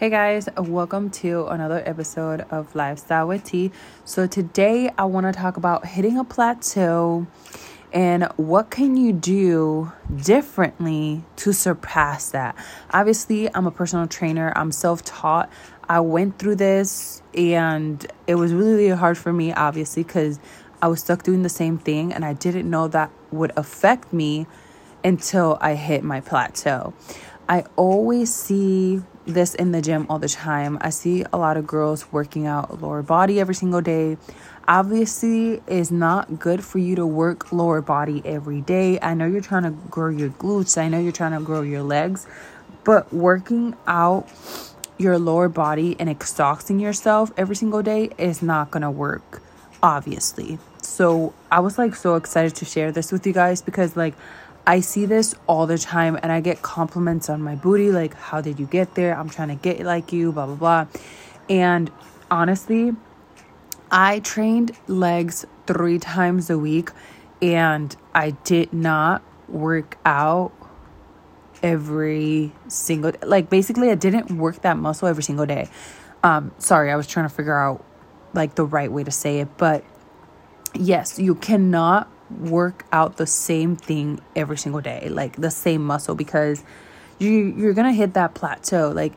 Hey guys, welcome to another episode of Lifestyle with T. So today I want to talk about hitting a plateau and what can you do differently to surpass that. Obviously, I'm a personal trainer. I'm self-taught. I went through this and it was really, really hard for me obviously cuz I was stuck doing the same thing and I didn't know that would affect me until I hit my plateau. I always see this in the gym all the time. I see a lot of girls working out lower body every single day. Obviously, it's not good for you to work lower body every day. I know you're trying to grow your glutes, I know you're trying to grow your legs, but working out your lower body and exhausting yourself every single day is not going to work, obviously. So, I was like so excited to share this with you guys because like I see this all the time and I get compliments on my booty like, how did you get there? I'm trying to get like you, blah, blah, blah. And honestly, I trained legs three times a week and I did not work out every single like basically I didn't work that muscle every single day. Um sorry, I was trying to figure out like the right way to say it, but yes, you cannot work out the same thing every single day, like the same muscle, because you you're gonna hit that plateau. Like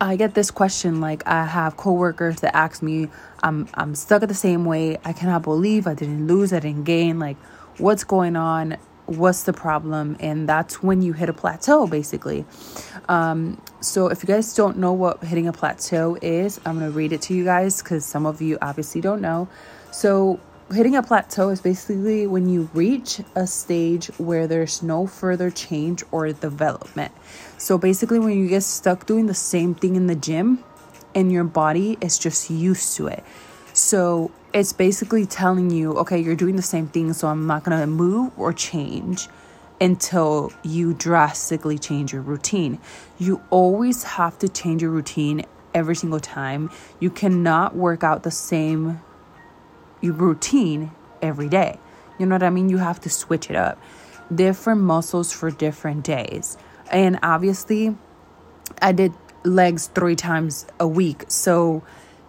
I get this question, like I have coworkers that ask me, I'm I'm stuck at the same weight. I cannot believe I didn't lose, I didn't gain. Like what's going on? What's the problem? And that's when you hit a plateau, basically. Um, so if you guys don't know what hitting a plateau is, I'm gonna read it to you guys because some of you obviously don't know. So hitting a plateau is basically when you reach a stage where there's no further change or development. So basically, when you get stuck doing the same thing in the gym and your body is just used to it. So it's basically telling you, okay, you're doing the same thing, so I'm not gonna move or change until you drastically change your routine. You always have to change your routine every single time. You cannot work out the same routine every day. You know what I mean? You have to switch it up. Different muscles for different days. And obviously, I did legs three times a week. So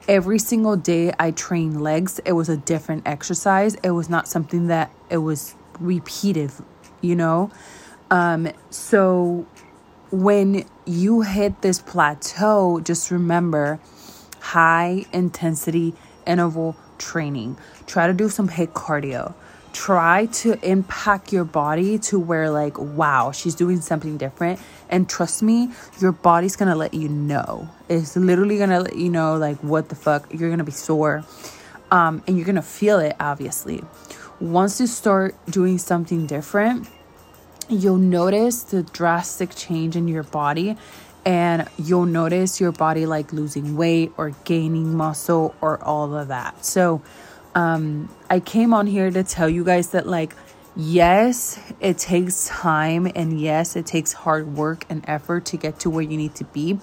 every single day I trained legs, it was a different exercise. It was not something that it was repeated, you know? Um, so when you hit this plateau, just remember high intensity interval training. Try to do some HIIT cardio. Try to impact your body to where, like, wow, she's doing something different. And trust me, your body's gonna let you know. It's literally gonna let you know, like, what the fuck, you're gonna be sore. Um, and you're gonna feel it, obviously. Once you start doing something different, you'll notice the drastic change in your body and you'll notice your body like losing weight or gaining muscle or all of that. So, um, I came on here to tell you guys that, like, yes, it takes time and yes, it takes hard work and effort to get to where you need to be,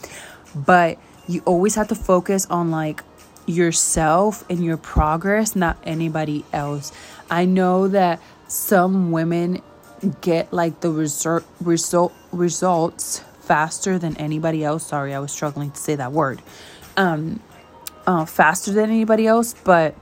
but you always have to focus on like yourself and your progress, not anybody else. I know that some women get like the result result results faster than anybody else. Sorry, I was struggling to say that word. Um, uh, faster than anybody else, but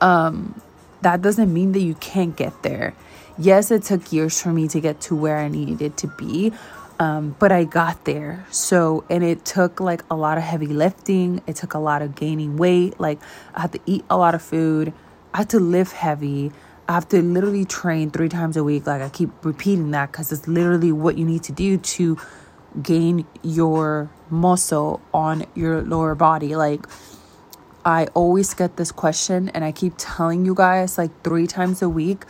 um, that doesn't mean that you can't get there. Yes, it took years for me to get to where I needed to be, um, but I got there. So, and it took like a lot of heavy lifting, it took a lot of gaining weight. Like, I had to eat a lot of food, I had to lift heavy. I have to literally train three times a week. Like I keep repeating that because it's literally what you need to do to gain your muscle on your lower body. Like I always get this question, and I keep telling you guys like three times a week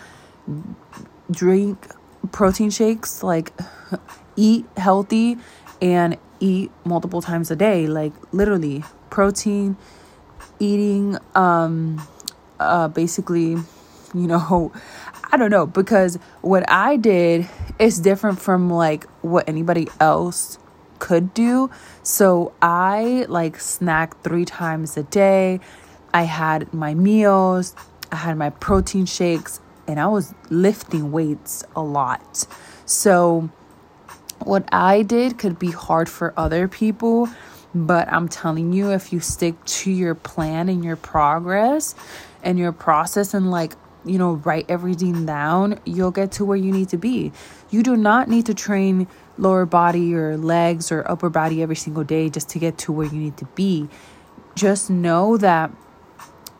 drink protein shakes, like eat healthy and eat multiple times a day. Like literally, protein, eating, um, uh, basically you know, I don't know because what I did is different from like what anybody else could do. So I like snack 3 times a day. I had my meals, I had my protein shakes, and I was lifting weights a lot. So what I did could be hard for other people But I'm telling you, if you stick to your plan and your progress and your process and like, you know, write everything down, you'll get to where you need to be. You do not need to train lower body or legs or upper body every single day just to get to where you need to be. Just know that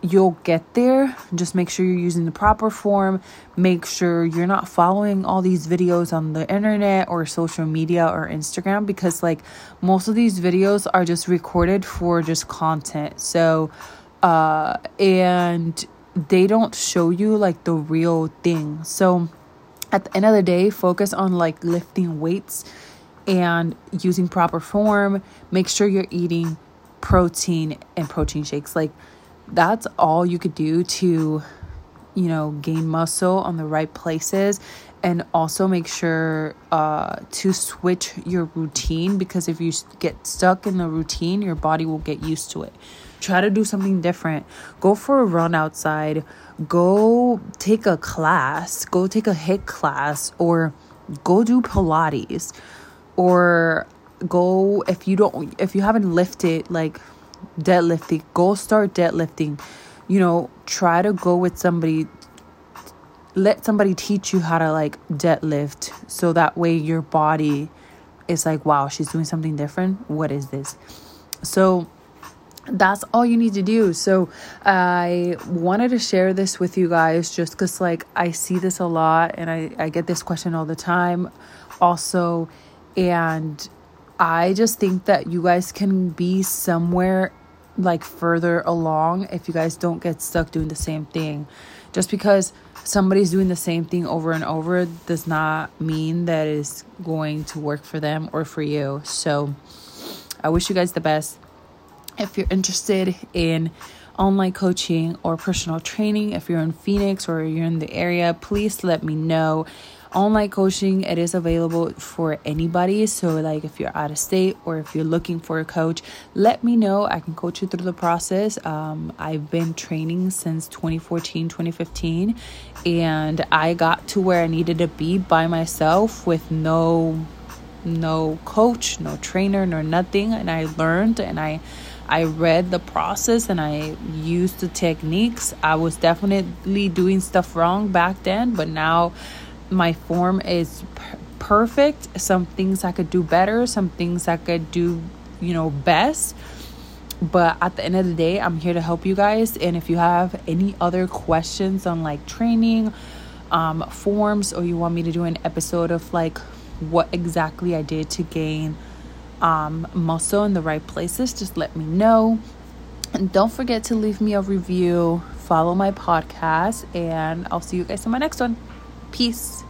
you'll get there. Just make sure you're using the proper form. Make sure you're not following all these videos on the internet or social media or Instagram because, like, most of these videos are just recorded for just content. So, uh, and they don't show you like the real thing. So, at the end of the day, focus on like lifting weights and using proper form. Make sure you're eating protein and protein shakes. Like, that's all you could do to, you know, gain muscle on the right places and also make sure uh, to switch your routine because if you get stuck in the routine, your body will get used to it. Try to do something different. Go for a run outside. Go take a class. Go take a HIIT class or go do Pilates or go if you don't if you haven't lifted like deadlifting. Go start deadlifting. You know, try to go with somebody. Let somebody teach you how to like deadlift so that way your body is like, wow, she's doing something different. What is this? So, that's all you need to do. So, I wanted to share this with you guys just because, like, I see this a lot and I, I get this question all the time, also. And I just think that you guys can be somewhere like further along if you guys don't get stuck doing the same thing. Just because somebody's doing the same thing over and over does not mean that it's going to work for them or for you. So I wish you guys the best. If you're interested in online coaching or personal training, if you're in Phoenix or you're in the area, please let me know. Online coaching it is available for anybody. So like if you're out of state or if you're looking for a coach let me know. I can coach you through the process. Um, i've been training since 2014 2015 and i got to where i needed to be by myself with no no coach no trainer no nothing. And i learned and i I read the process and I used the techniques. I was definitely doing stuff wrong back then, but now my form is per- perfect. Some things I could do better, some things I could do, you know, best. But at the end of the day, I'm here to help you guys. And if you have any other questions on like training, um, forms, or you want me to do an episode of like what exactly I did to gain um, muscle in the right places, just let me know. And don't forget to leave me a review, follow my podcast, and I'll see you guys in my next one. Peace.